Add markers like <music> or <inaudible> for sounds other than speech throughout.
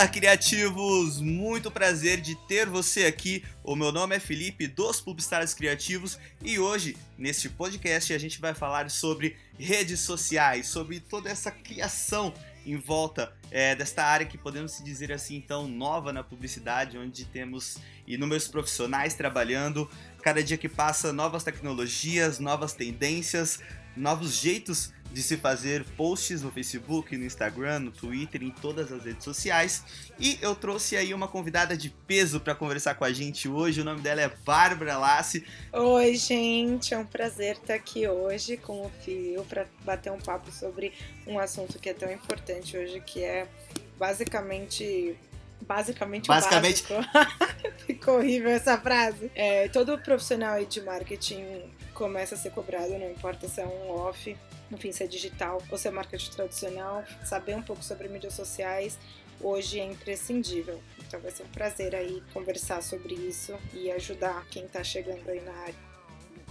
Fala criativos, muito prazer de ter você aqui. O meu nome é Felipe dos Publicitários Criativos e hoje neste podcast a gente vai falar sobre redes sociais, sobre toda essa criação em volta é, desta área que podemos se dizer assim então nova na publicidade, onde temos inúmeros profissionais trabalhando. Cada dia que passa, novas tecnologias, novas tendências, novos jeitos de se fazer posts no Facebook, no Instagram, no Twitter, em todas as redes sociais. E eu trouxe aí uma convidada de peso para conversar com a gente hoje. O nome dela é Bárbara Lassi. Oi, gente, é um prazer estar aqui hoje com o Fio para bater um papo sobre um assunto que é tão importante hoje, que é basicamente basicamente basicamente <laughs> ficou horrível essa frase é, todo profissional de marketing começa a ser cobrado não importa se é um off enfim se é digital ou se é marketing tradicional saber um pouco sobre mídias sociais hoje é imprescindível. Então vai ser um prazer aí conversar sobre isso e ajudar quem está chegando aí na área.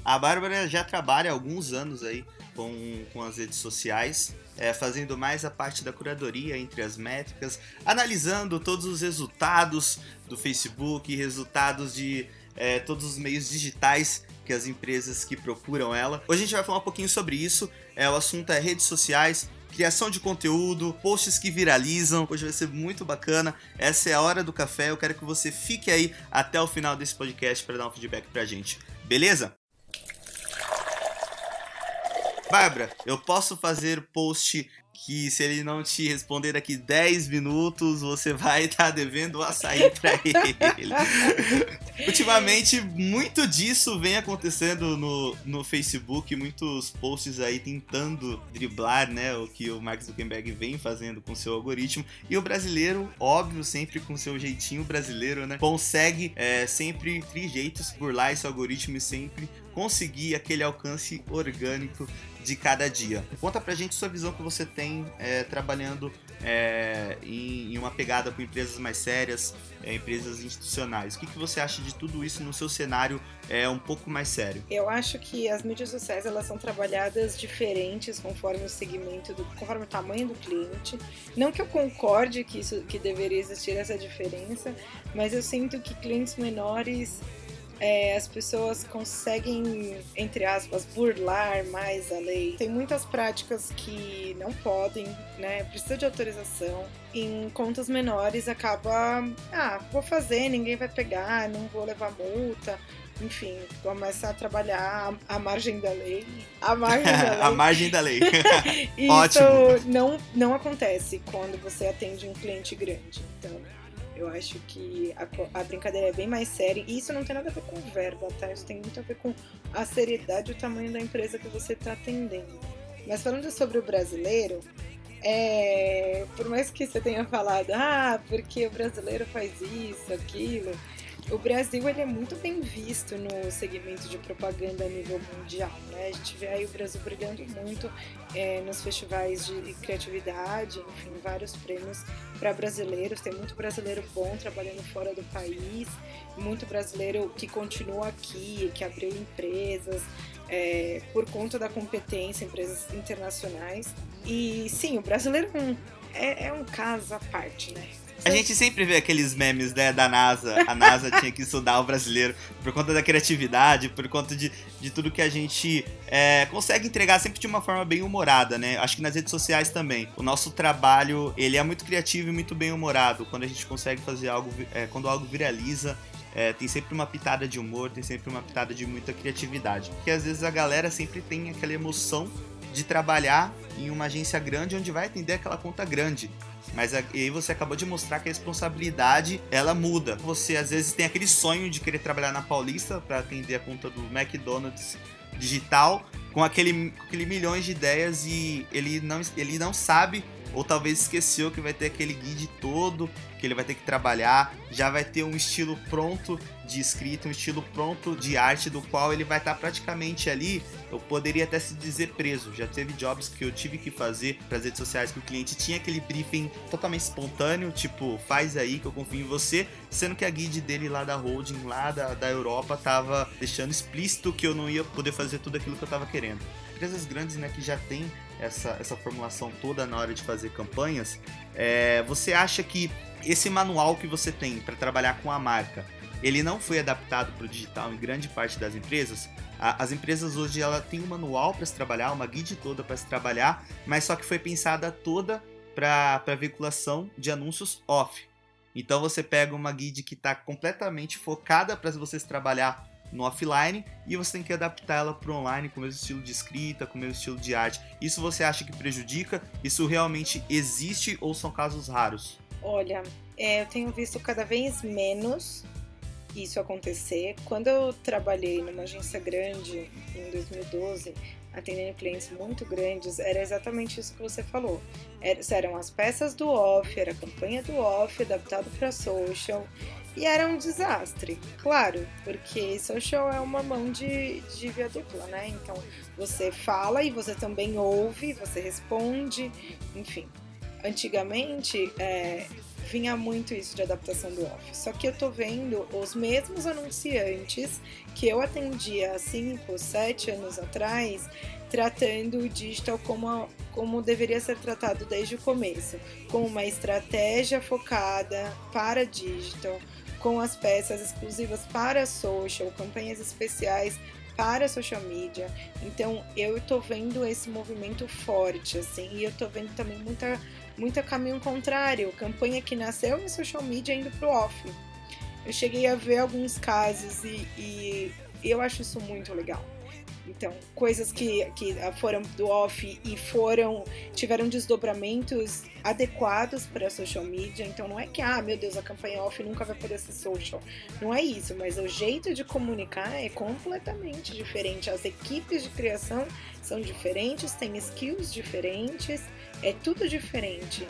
A Bárbara já trabalha há alguns anos aí com, com as redes sociais, é, fazendo mais a parte da curadoria entre as métricas, analisando todos os resultados do Facebook, resultados de é, todos os meios digitais que as empresas que procuram ela. Hoje a gente vai falar um pouquinho sobre isso. É, o assunto é redes sociais, criação de conteúdo, posts que viralizam. Hoje vai ser muito bacana. Essa é a hora do café. Eu quero que você fique aí até o final desse podcast para dar um feedback pra gente. Beleza? Bárbara, eu posso fazer post que se ele não te responder daqui 10 minutos, você vai estar <laughs> tá devendo açaí para ele. <laughs> Ultimamente, muito disso vem acontecendo no, no Facebook, muitos posts aí tentando driblar né, o que o Mark Zuckerberg vem fazendo com seu algoritmo. E o brasileiro, óbvio, sempre com seu jeitinho brasileiro, né? Consegue é, sempre trejeitos burlar esse algoritmo e sempre conseguir aquele alcance orgânico de cada dia. Conta pra gente sua visão que você tem é, trabalhando é, em, em, uma pegada com empresas mais sérias, é, empresas institucionais. O que, que você acha de tudo isso no seu cenário é um pouco mais sério? Eu acho que as mídias sociais elas são trabalhadas diferentes conforme o segmento, do, conforme o tamanho do cliente. Não que eu concorde que isso que deveria existir essa diferença, mas eu sinto que clientes menores é, as pessoas conseguem, entre aspas, burlar mais a lei. Tem muitas práticas que não podem, né? Precisa de autorização. Em contas menores acaba, ah, vou fazer, ninguém vai pegar, não vou levar multa. Enfim, começa a trabalhar a, margem da lei. A <laughs> margem da lei. a margem da lei. Isso Ótimo. Não, não acontece quando você atende um cliente grande. Então, eu acho que a, a, brincadeira é bem mais séria. E isso não tem nada a ver com verba, tá? Isso tem muito a ver com a seriedade e o tamanho da empresa que você está atendendo. Mas falando sobre o brasileiro, é, por mais que você tenha falado, ah, porque o brasileiro faz isso, aquilo, o Brasil ele é muito bem visto no segmento de propaganda a nível mundial. Né? A gente vê aí o Brasil brilhando muito é, nos festivais de criatividade, enfim, vários prêmios para brasileiros. Tem muito brasileiro bom trabalhando fora do país, muito brasileiro que continua aqui, que abriu empresas. É, por conta da competência, empresas internacionais. E sim, o brasileiro é, é um caso à parte, né? A gente sempre vê aqueles memes né, da NASA. A NASA <laughs> tinha que estudar o brasileiro por conta da criatividade, por conta de, de tudo que a gente é, consegue entregar sempre de uma forma bem humorada, né? Acho que nas redes sociais também. O nosso trabalho, ele é muito criativo e muito bem humorado. Quando a gente consegue fazer algo, é, quando algo viraliza, é, tem sempre uma pitada de humor, tem sempre uma pitada de muita criatividade. Porque às vezes a galera sempre tem aquela emoção de trabalhar em uma agência grande onde vai atender aquela conta grande. Mas aí você acabou de mostrar que a responsabilidade ela muda. Você às vezes tem aquele sonho de querer trabalhar na Paulista para atender a conta do McDonald's digital com aquele, com aquele milhões de ideias e ele não, ele não sabe ou talvez esqueceu que vai ter aquele guide todo que ele vai ter que trabalhar, já vai ter um estilo pronto de escrita, um estilo pronto de arte do qual ele vai estar tá praticamente ali, eu poderia até se dizer preso. Já teve jobs que eu tive que fazer para as redes sociais que o cliente tinha aquele briefing totalmente espontâneo, tipo, faz aí que eu confio em você, sendo que a guide dele lá da holding, lá da, da Europa, tava deixando explícito que eu não ia poder fazer tudo aquilo que eu tava querendo. Empresas grandes, né, que já tem essa, essa formulação toda na hora de fazer campanhas, é, você acha que esse manual que você tem para trabalhar com a marca, ele não foi adaptado para o digital em grande parte das empresas. as empresas hoje ela tem um manual para se trabalhar, uma guide toda para se trabalhar, mas só que foi pensada toda para veiculação de anúncios off. Então você pega uma guide que está completamente focada para você trabalhar no offline e você tem que adaptar ela para o online com o mesmo estilo de escrita, com o mesmo estilo de arte. Isso você acha que prejudica? Isso realmente existe ou são casos raros? Olha, é, eu tenho visto cada vez menos isso acontecer. Quando eu trabalhei numa agência grande em 2012, atendendo clientes muito grandes, era exatamente isso que você falou. Eram as peças do off, era a campanha do off adaptado para social e era um desastre, claro, porque social é uma mão de, de via dupla, né? Então você fala e você também ouve, você responde, enfim. Antigamente, é, vinha muito isso de adaptação do off. Só que eu tô vendo os mesmos anunciantes que eu atendia há 5, 7 anos atrás, tratando o digital como, como deveria ser tratado desde o começo, com uma estratégia focada para digital, com as peças exclusivas para social, campanhas especiais para social media. Então eu tô vendo esse movimento forte, assim, e eu tô vendo também muita muito caminho contrário, campanha que nasceu em social media indo pro off. Eu cheguei a ver alguns casos e, e eu acho isso muito legal. Então, coisas que, que foram do off e foram tiveram desdobramentos adequados para a social media. Então, não é que, ah, meu Deus, a campanha off nunca vai poder ser social. Não é isso, mas o jeito de comunicar é completamente diferente. As equipes de criação são diferentes, têm skills diferentes é tudo diferente.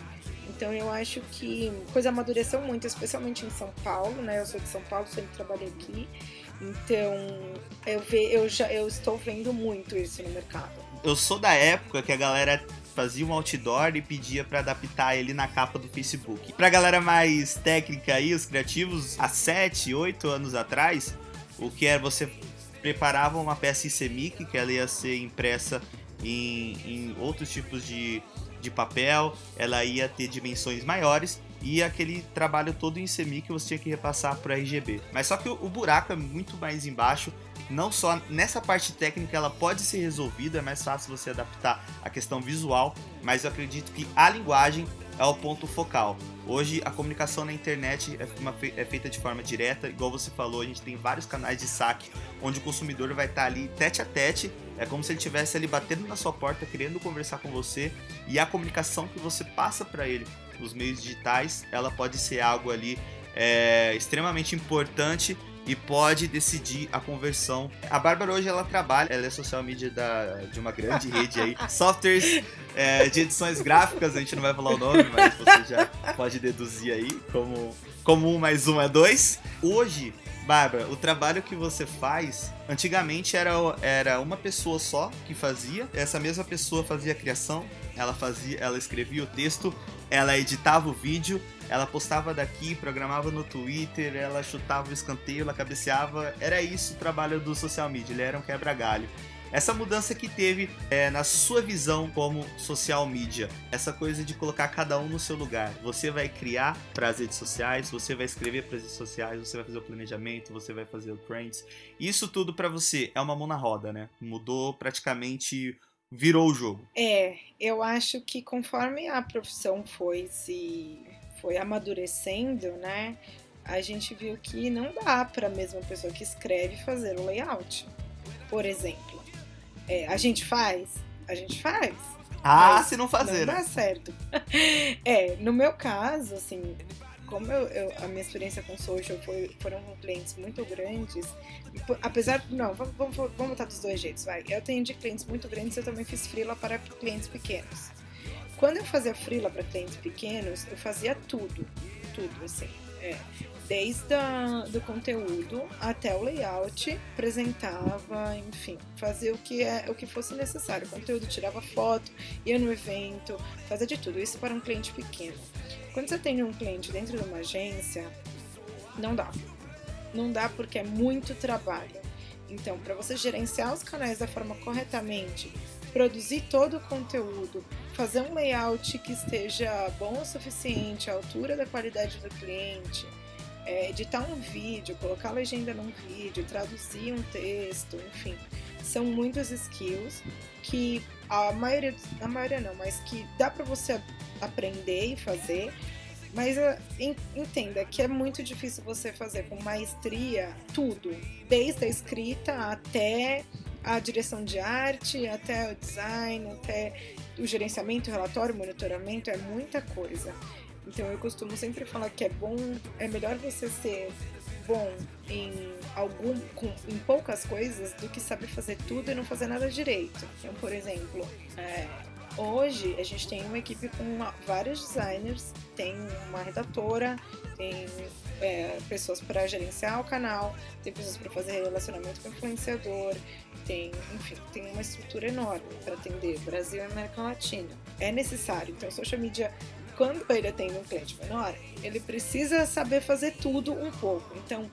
Então eu acho que coisa amadureceu muito, especialmente em São Paulo, né? Eu sou de São Paulo, sempre trabalhei aqui. Então eu, ve, eu já eu estou vendo muito isso no mercado. Eu sou da época que a galera fazia um outdoor e pedia para adaptar ele na capa do Facebook. Pra galera mais técnica aí, os criativos, há 7, 8 anos atrás, o que era você preparava uma peça em semic, que ela ia ser impressa em, em outros tipos de de papel, ela ia ter dimensões maiores e aquele trabalho todo em semi que você tinha que repassar para RGB. Mas só que o, o, buraco é muito mais embaixo. Não só nessa parte técnica ela pode ser resolvida, é mais fácil você adaptar a questão visual, mas eu acredito que a linguagem é o ponto focal. Hoje a comunicação na internet é, uma, é, feita de forma direta, igual você falou, a gente tem vários canais de saque onde o consumidor vai estar ali tete a tete, é como se ele estivesse ali batendo na sua porta, querendo conversar com você, e a comunicação que você passa para ele nos meios digitais, ela pode ser algo ali é, extremamente importante e pode decidir a conversão. A Bárbara hoje ela trabalha, ela é social media da, de uma grande <laughs> rede aí, softwares é, de edições gráficas, a gente não vai falar o nome, mas você já pode deduzir aí como, como um mais um é dois. Hoje, Bárbara, o trabalho que você faz, antigamente era, era uma pessoa só que fazia, essa mesma pessoa fazia a criação, ela fazia, ela escrevia o texto, ela editava o vídeo ela postava daqui, programava no Twitter, ela chutava o escanteio, ela cabeceava. Era isso o trabalho do social media, ele era um quebra-galho. Essa mudança que teve é, na sua visão como social media, essa coisa de colocar cada um no seu lugar. Você vai criar para as redes sociais, você vai escrever para as redes sociais, você vai fazer o planejamento, você vai fazer o trends. Isso tudo para você é uma mão na roda, né? Mudou praticamente, virou o jogo. É, eu acho que conforme a profissão foi se foi amadurecendo, né? A gente viu que não dá para a mesma pessoa que escreve fazer o layout. Por exemplo, é, a gente faz, a gente faz. Ah, se não fazer. Não dá certo. <laughs> é, no meu caso, assim, como eu, eu, a minha experiência com social foi, foram com clientes muito grandes, apesar. Não, vamos, vamos, vamos botar dos dois jeitos, vai. Eu tenho de clientes muito grandes, eu também fiz freela para clientes pequenos. Quando eu fazia freela para clientes pequenos, eu fazia tudo, tudo, assim. É, desde a, do conteúdo até o layout, apresentava, enfim, fazia o que é o que fosse necessário. O conteúdo tirava foto, ia no evento, fazia de tudo. Isso para um cliente pequeno. Quando você tem um cliente dentro de uma agência, não dá. Não dá porque é muito trabalho. Então, para você gerenciar os canais da forma corretamente, produzir todo o conteúdo, fazer um layout que esteja bom o suficiente, à altura da qualidade do cliente, é, editar um vídeo, colocar legenda num vídeo, traduzir um texto, enfim, são muitos skills que a maioria, a maioria não, mas que dá para você aprender e fazer. Mas ah, entenda que é muito difícil você fazer com maestria tudo, desde a escrita até a direção de arte, até o design, até o gerenciamento, relatório, monitoramento, é muita coisa. Então eu costumo sempre falar que é bom, é melhor você ser bom em algum com, em poucas coisas do que saber fazer tudo e não fazer nada direito. Então, por exemplo, é, hoje a gente tem uma equipe com uma, vários designers, tem uma redatora, tem é, pessoas para gerenciar o canal, tem pessoas para fazer relacionamento com influenciador, tem, enfim, tem uma estrutura enorme para atender Brasil e América Latina. É necessário. Então, social media, quando ele atende um cliente menor, ele precisa saber fazer tudo um pouco. Então,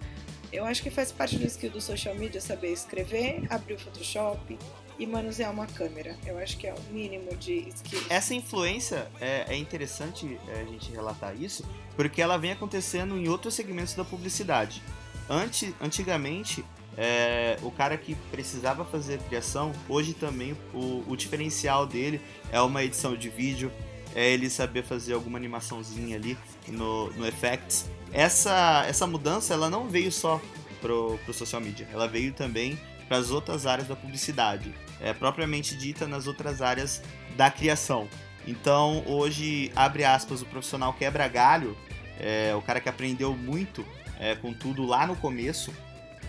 eu acho que faz parte do skill do social media saber escrever, abrir o Photoshop, e manusear uma câmera. Eu acho que é o mínimo de skill. Essa influência é, é interessante é, a gente relatar isso, porque ela vem acontecendo em outros segmentos da publicidade. Antes, antigamente, é, o cara que precisava fazer criação, hoje também o, o, diferencial dele é uma edição de vídeo, é ele saber fazer alguma animaçãozinha ali no, no Effects. Essa, essa mudança ela não veio só pro, pro social media, ela veio também para as outras áreas da publicidade, é, propriamente dita nas outras áreas da criação. Então hoje, abre aspas, o profissional quebra galho, é, o cara que aprendeu muito é, com tudo lá no começo,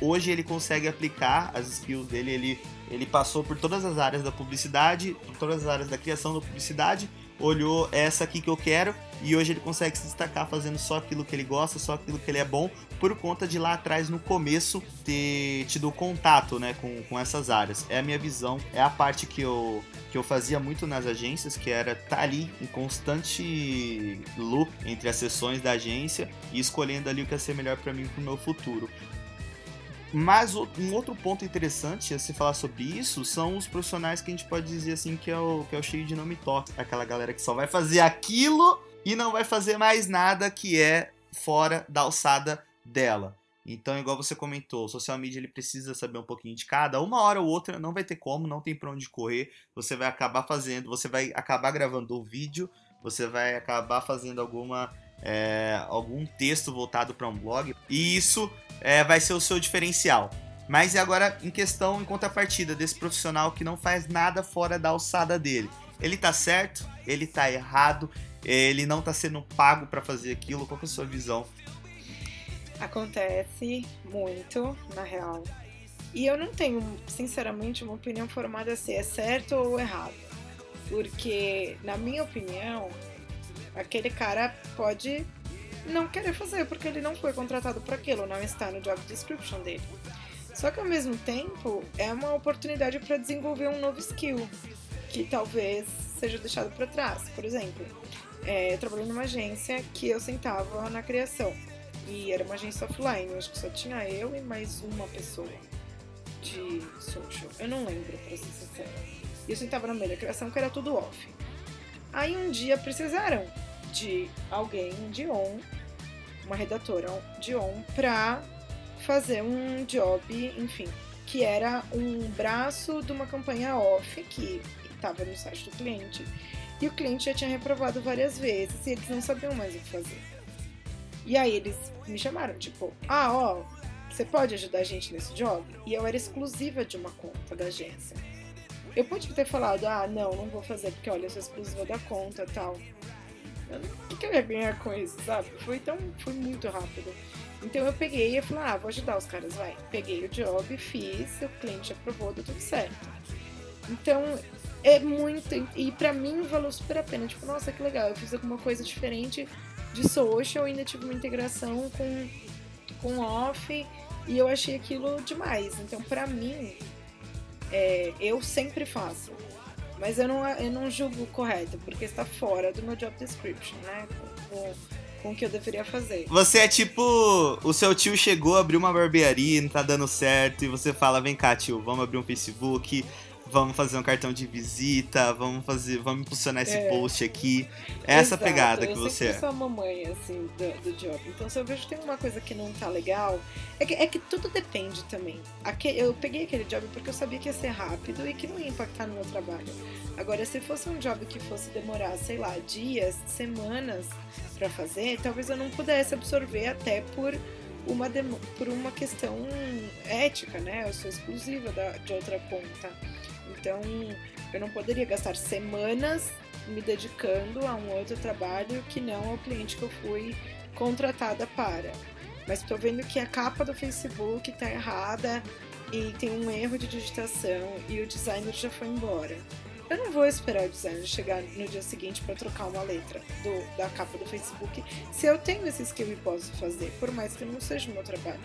hoje ele consegue aplicar as skills dele, ele, ele passou por todas as áreas da publicidade, por todas as áreas da criação da publicidade, olhou essa aqui que eu quero e hoje ele consegue se destacar fazendo só aquilo que ele gosta, só aquilo que ele é bom, por conta de lá atrás no começo ter tido contato né, com, com essas áreas. É a minha visão, é a parte que eu, que eu fazia muito nas agências, que era estar tá ali em constante loop entre as sessões da agência e escolhendo ali o que ia ser melhor para mim para o meu futuro. Mas um outro ponto interessante a se falar sobre isso são os profissionais que a gente pode dizer assim que é o, que é o cheio de nome toque. Aquela galera que só vai fazer aquilo e não vai fazer mais nada que é fora da alçada dela. Então, igual você comentou, o social media ele precisa saber um pouquinho de cada. Uma hora ou outra não vai ter como, não tem pra onde correr. Você vai acabar fazendo, você vai acabar gravando o vídeo, você vai acabar fazendo alguma é, algum texto voltado para um blog. E isso é, vai ser o seu diferencial. Mas e agora em questão, em contrapartida desse profissional que não faz nada fora da alçada dele. Ele tá certo? Ele tá errado? Ele não tá sendo pago para fazer aquilo? Qual é a sua visão? Acontece muito, na real. E eu não tenho, sinceramente, uma opinião formada se é certo ou errado. Porque, na minha opinião, aquele cara pode não querer fazer porque ele não foi contratado para aquilo, não está no job description dele. Só que ao mesmo tempo é uma oportunidade para desenvolver um novo skill que talvez seja deixado para trás. Por exemplo, é, eu trabalhei numa agência que eu sentava na criação e era uma agência offline, eu acho que só tinha eu e mais uma pessoa de social. Eu não lembro, para ser. E eu sentava na meio da criação que era tudo off. Aí um dia precisaram de alguém de on, uma redatora de on, pra fazer um job, enfim, que era um braço de uma campanha off que estava no site do cliente. E o cliente já tinha reprovado várias vezes e eles não sabiam mais o que fazer. E aí eles me chamaram, tipo, ah, ó, você pode ajudar a gente nesse job? E eu era exclusiva de uma conta da agência. Eu podia ter falado, ah, não, não vou fazer porque, olha, eu sou exclusiva da conta e tal. O que, eu ia ganhar com isso, sabe? Foi tão. Foi muito rápido. Então eu peguei e falei, ah, vou ajudar os caras, vai. Peguei o job, fiz, o cliente aprovou, deu tudo certo. Então é muito. E pra mim valeu super a pena. Tipo, nossa, que legal, eu fiz alguma coisa diferente de social, ainda tive uma integração com com off e eu achei aquilo demais. Então, para mim, é, eu sempre faço. Mas eu não, eu não julgo correto, porque está fora do meu job description, né? Com, com o que eu deveria fazer. Você é tipo. O seu tio chegou, abriu uma barbearia, não tá dando certo, e você fala: vem cá, tio, vamos abrir um Facebook, vamos fazer um cartão de visita, vamos fazer, vamos impulsionar esse é. post aqui. É essa Exato. pegada que você é. Eu sou a mamãe, assim, do, do, job. Então, se eu vejo que tem uma coisa que não tá legal, é que, é que tudo depende também. eu peguei aquele job porque eu sabia que ia ser rápido e que não ia impactar no meu trabalho. Agora, se fosse um job que fosse demorar, sei lá, dias, semanas para fazer, talvez eu não pudesse absorver até por uma, por uma questão ética, né? Eu sou exclusiva da, de outra conta. Então, eu não poderia gastar semanas me dedicando a um outro trabalho que não ao cliente que eu fui contratada para. Mas estou vendo que a capa do Facebook está errada e tem um erro de digitação e o designer já foi embora. Eu não vou esperar o designer chegar no dia seguinte para trocar uma letra do, da capa do Facebook se eu tenho esse skill e posso fazer, por mais que não seja o meu trabalho.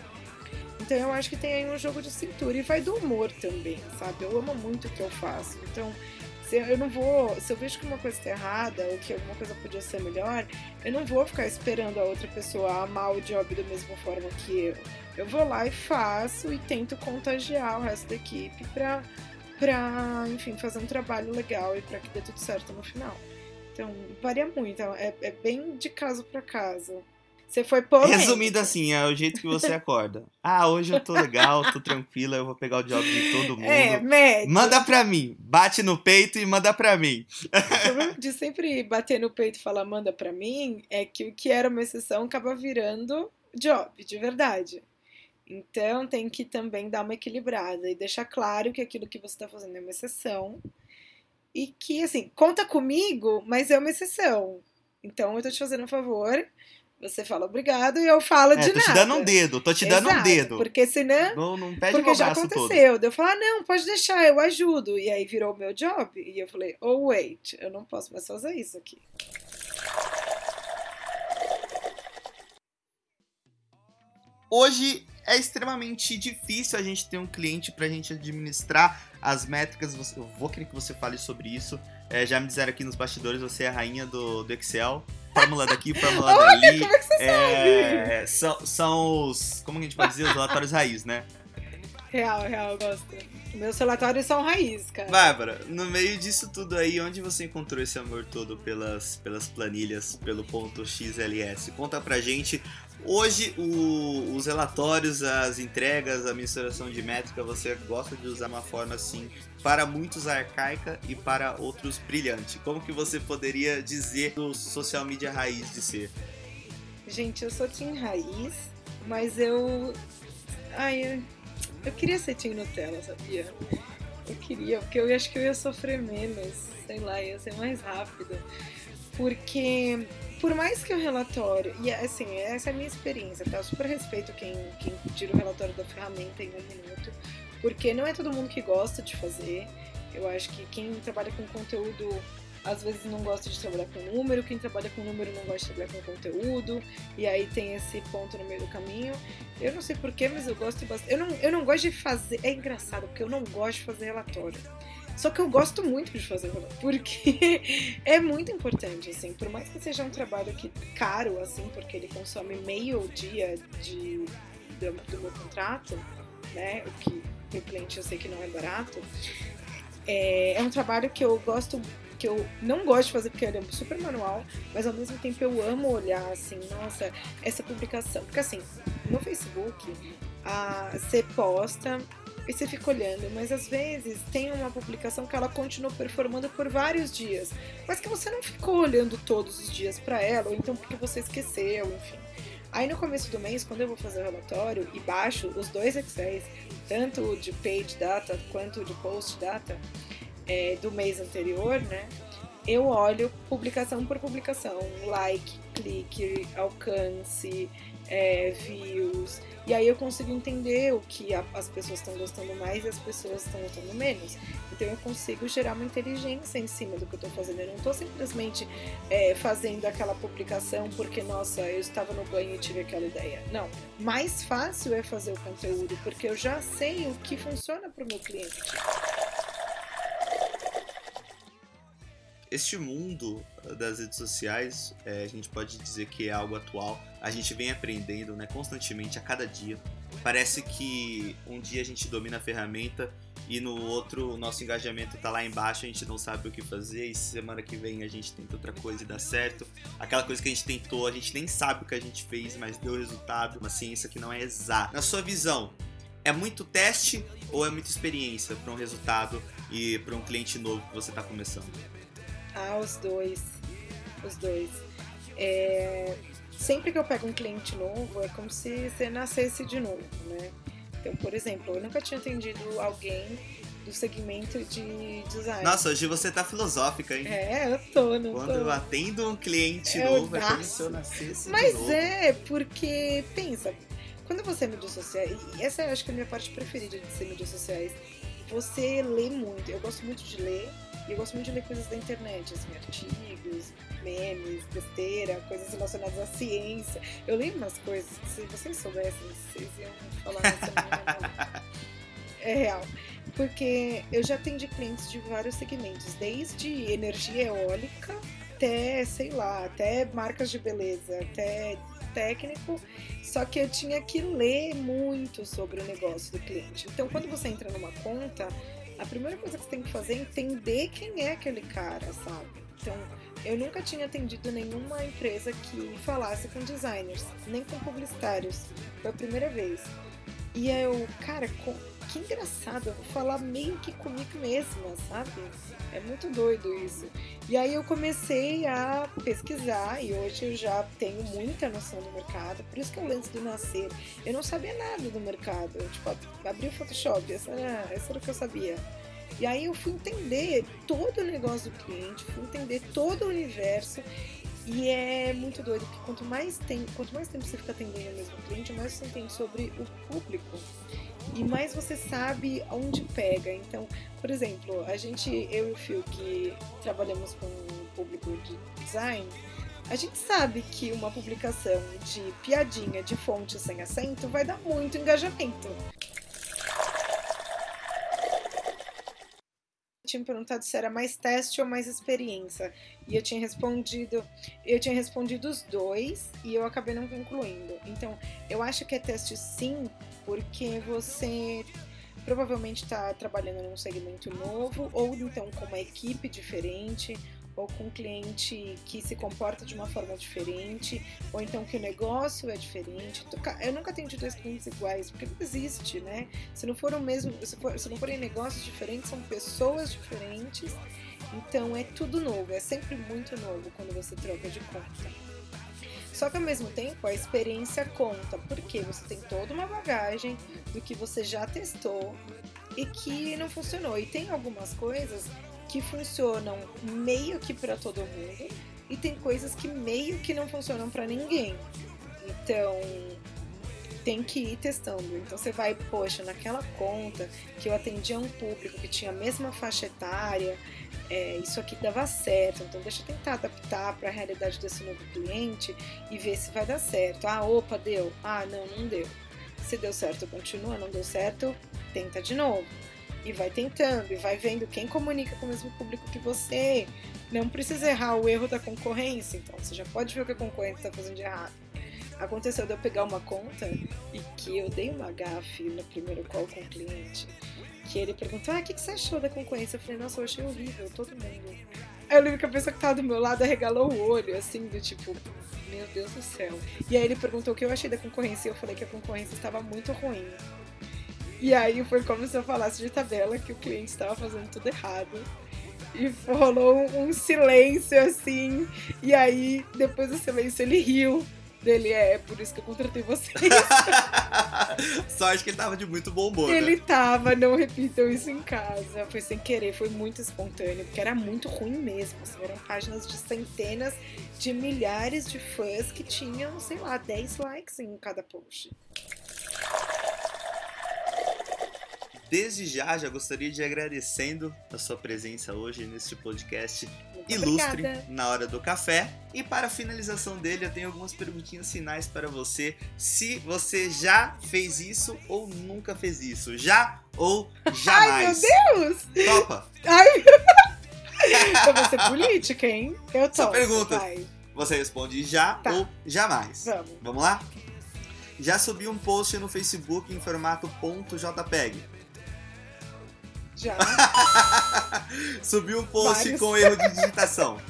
Então eu acho que tem aí um jogo de cintura e vai do humor também, sabe? Eu amo muito o que eu faço. Então, se eu não vou, se eu vejo que uma coisa está errada ou que alguma coisa podia ser melhor, eu não vou ficar esperando a outra pessoa amar o job da mesma forma que eu. Eu vou lá e faço e tento contagiar o resto da equipe para para, enfim, fazer um trabalho legal e para que dê tudo certo no final. Então, varia muito, é, é bem de caso para caso. Você foi polêmico. Resumindo assim, é o jeito que você acorda. <laughs> Ah, hoje eu tô legal, tô tranquila, eu vou pegar o job de todo mundo. É, médio. Manda pra mim. Bate no peito e manda pra mim. O de sempre bater no peito e falar manda pra mim é que o que era uma exceção acaba virando job, de verdade. Então tem que também dar uma equilibrada e deixar claro que aquilo que você está fazendo é uma exceção. E que, assim, conta comigo, mas é uma exceção. Então eu tô te fazendo um favor você fala obrigado e eu falo é, de tô nada. Tô te dando um dedo, tô te dando Exato, um dedo. Porque senão. Não, não pede porque já aconteceu. Todo. Eu falo, ah, não, pode deixar, eu ajudo. E aí virou o meu job. E eu falei, oh, wait, eu não posso mais fazer isso aqui. Hoje é extremamente difícil a gente ter um cliente para a gente administrar as métricas. Eu vou querer que você fale sobre isso. É, já me disseram aqui nos bastidores, você é a rainha do, do Excel fórmula daqui, <laughs> fórmula Olha, dali. Como é que você é, sabe? São, são os. Como a gente pode dizer? Os relatórios raiz, né? Real, real, gosto. Meus relatórios são raiz, cara. Bárbara, no meio disso tudo aí, onde você encontrou esse amor todo pelas, pelas planilhas, pelo ponto XLS? Conta pra gente. Hoje, o, os relatórios, as entregas, a mensuração de métrica, você gosta de usar uma forma assim para muitos arcaica e para outros brilhante. Como que você poderia dizer do social media raiz de ser? Gente, eu sou Team Raiz, mas eu. Ai, eu, eu queria ser Team Nutella, sabia? Eu queria, porque eu acho que eu ia sofrer menos, sei lá, ia ser mais rápido. Porque, por mais que o relatório, e assim, essa é a minha experiência, tá? Eu super respeito quem, quem tira o relatório da ferramenta em um minuto, porque não é todo mundo que gosta de fazer. Eu acho que quem trabalha com conteúdo às vezes não gosta de trabalhar com número, quem trabalha com número não gosta de trabalhar com conteúdo, e aí tem esse ponto no meio do caminho. Eu não sei porquê, mas eu gosto bastante. Eu não, eu não gosto de fazer. É engraçado, porque eu não gosto de fazer relatório. Só que eu gosto muito de fazer relatório, porque <laughs> é muito importante, assim, por mais que seja um trabalho que caro, assim, porque ele consome meio dia de, do, do meu contrato, né, o que o cliente eu sei que não é barato, é, é um trabalho que eu gosto que eu não gosto de fazer porque ele é super manual, mas ao mesmo tempo eu amo olhar assim, nossa, essa publicação. Porque assim, no Facebook, ah, você posta e você fica olhando, mas às vezes tem uma publicação que ela continua performando por vários dias, mas que você não ficou olhando todos os dias para ela, ou então porque você esqueceu, enfim. Aí no começo do mês, quando eu vou fazer o relatório e baixo os dois Excels, tanto o de page data quanto o de post data é, do mês anterior, né? eu olho publicação por publicação, like, clique, alcance, é, views, e aí eu consigo entender o que a, as pessoas estão gostando mais e as pessoas estão gostando menos. Então eu consigo gerar uma inteligência em cima do que eu estou fazendo. Eu não estou simplesmente é, fazendo aquela publicação porque, nossa, eu estava no banho e tive aquela ideia. Não. Mais fácil é fazer o conteúdo porque eu já sei o que funciona para o meu cliente. Este mundo das redes sociais, é, a gente pode dizer que é algo atual. A gente vem aprendendo né, constantemente, a cada dia. Parece que um dia a gente domina a ferramenta e no outro o nosso engajamento está lá embaixo, a gente não sabe o que fazer e semana que vem a gente tenta outra coisa e dá certo. Aquela coisa que a gente tentou, a gente nem sabe o que a gente fez, mas deu resultado. Uma ciência que não é exata. Na sua visão, é muito teste ou é muita experiência para um resultado e para um cliente novo que você está começando? Ah, os dois. Os dois. É... Sempre que eu pego um cliente novo, é como se você nascesse de novo, né? Então, por exemplo, eu nunca tinha atendido alguém do segmento de design. Nossa, hoje você tá filosófica, hein? É, eu tô, não Quando tô. eu atendo um cliente eu novo, é como se eu nascesse Mas de novo. é, porque, pensa, quando você é mídias sociais, e essa eu acho que é a minha parte preferida de ser mídias sociais, você lê muito. Eu gosto muito de ler, e eu gosto muito de ler coisas da internet, assim, artigos, memes, besteira, coisas relacionadas à ciência. Eu leio umas coisas que se vocês soubessem, vocês iam falar <laughs> É real. Porque eu já atendi clientes de vários segmentos, desde energia eólica até, sei lá, até marcas de beleza, até técnico, só que eu tinha que ler muito sobre o negócio do cliente. Então, quando você entra numa conta, a primeira coisa que você tem que fazer é entender quem é aquele cara, sabe? Então, eu nunca tinha atendido nenhuma empresa que falasse com designers, nem com publicitários. Foi a primeira vez. E eu, cara, que engraçado, eu vou falar meio que comigo mesma, sabe? É muito doido isso. E aí eu comecei a pesquisar e hoje eu já tenho muita noção do mercado. Por isso que eu antes do nascer, eu não sabia nada do mercado. Eu, tipo, abri o Photoshop, essa era, essa era o que eu sabia. E aí eu fui entender todo o negócio do cliente, fui entender todo o universo. E é muito doido, porque quanto mais, tem, quanto mais tempo você fica atendendo o mesmo cliente, mais você entende sobre o público e mais você sabe onde pega. Então, por exemplo, a gente, eu e o Phil, que trabalhamos com o público de design, a gente sabe que uma publicação de piadinha de fonte sem acento vai dar muito engajamento. Tinha me perguntado se era mais teste ou mais experiência. E eu tinha respondido, eu tinha respondido os dois e eu acabei não concluindo. Então, eu acho que é teste sim, porque você provavelmente está trabalhando num segmento novo, ou então com uma equipe diferente, ou com um cliente que se comporta de uma forma diferente, ou então que o negócio é diferente. Eu nunca atendi dois clientes iguais, porque não existe, né? Se não for o mesmo, se, for, se não forem negócios diferentes, são pessoas diferentes. Então é tudo novo, é sempre muito novo quando você troca de conta. Só que ao mesmo tempo a experiência conta, porque você tem toda uma bagagem do que você já testou e que não funcionou. E tem algumas coisas que funcionam meio que para todo mundo e tem coisas que meio que não funcionam para ninguém. Então, tem que ir testando. Então você vai, poxa, naquela conta que eu atendia um público que tinha a mesma faixa etária, é, isso aqui dava certo, então deixa eu tentar adaptar para a realidade desse novo cliente e ver se vai dar certo. Ah, opa, deu. Ah, não, não deu. Se deu certo, continua, não deu certo, tenta de novo. E vai tentando, e vai vendo quem comunica com o mesmo público que você. Não precisa errar o erro da concorrência, então você já pode ver o que a concorrente está fazendo de errado. Aconteceu de eu pegar uma conta e que eu dei uma gafe no primeiro call com o cliente que ele perguntou: Ah, o que, que você achou da concorrência? Eu falei: Nossa, eu achei horrível, todo mundo. Aí eu lembro que a pessoa que tava do meu lado arregalou o olho, assim, do tipo, meu Deus do céu. E aí ele perguntou o que eu achei da concorrência e eu falei que a concorrência estava muito ruim. E aí foi como se eu falasse de tabela que o cliente estava fazendo tudo errado. E rolou um silêncio assim. E aí, depois do silêncio, ele riu. Dele é, por isso que eu contratei vocês. <laughs> Sorte que ele tava de muito bom humor. né? Ele tava, não repitam isso em casa. Foi sem querer, foi muito espontâneo, porque era muito ruim mesmo. Assim, eram páginas de centenas de milhares de fãs que tinham, sei lá, 10 likes em cada post. Desde já, já gostaria de ir agradecendo a sua presença hoje neste podcast Muito ilustre obrigada. na hora do café. E para a finalização dele, eu tenho algumas perguntinhas finais para você. Se você já fez isso ou nunca fez isso. Já ou Ai, jamais. meu Deus! Topa! <laughs> Eu vou ser política, hein? Eu tô. Só pergunta. Vai, Você responde já Tá. ou jamais. vamos. Vamos lá? Já subi um post no Facebook em formato .jpeg. Já. <laughs> Subiu um post Vários. com erro de digitação.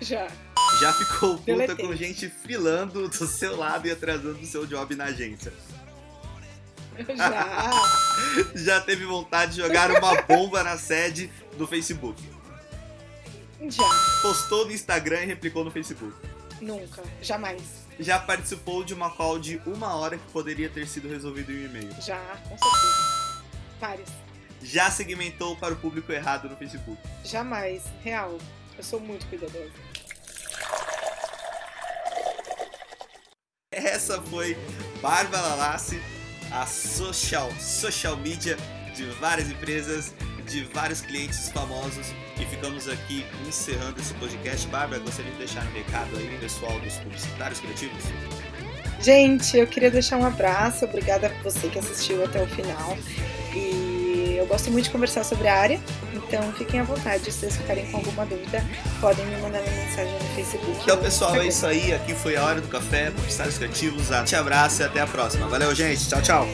Já. Já ficou puta Deletei. com gente filando do seu lado e atrasando o seu job na agência. Já. <laughs> Já teve vontade de jogar uma bomba na sede do Facebook. Já. Postou no Instagram e replicou no Facebook. Nunca. Jamais. Já participou de uma call de uma hora que poderia ter sido resolvido em um e-mail. Já, com certeza. Vários. Já segmentou para o público errado no Facebook. Jamais. Real. Eu sou muito cuidadosa. Essa foi Bárbara Lassi, a social, social media de várias empresas, de vários clientes famosos. E ficamos aqui encerrando esse podcast. Bárbara, gostaria de deixar um recado aí, pessoal dos publicitários criativos? Gente, eu queria deixar um abraço. Obrigada a você que assistiu até o final. Gosto muito de conversar sobre a área. Então fiquem à vontade. Se vocês ficarem com alguma dúvida, podem me mandar uma mensagem no Facebook. Então, pessoal, é isso aí. Aqui foi a Hora do Café, publicitários criativos. Te abraço e até a próxima. Valeu, gente. Tchau, tchau.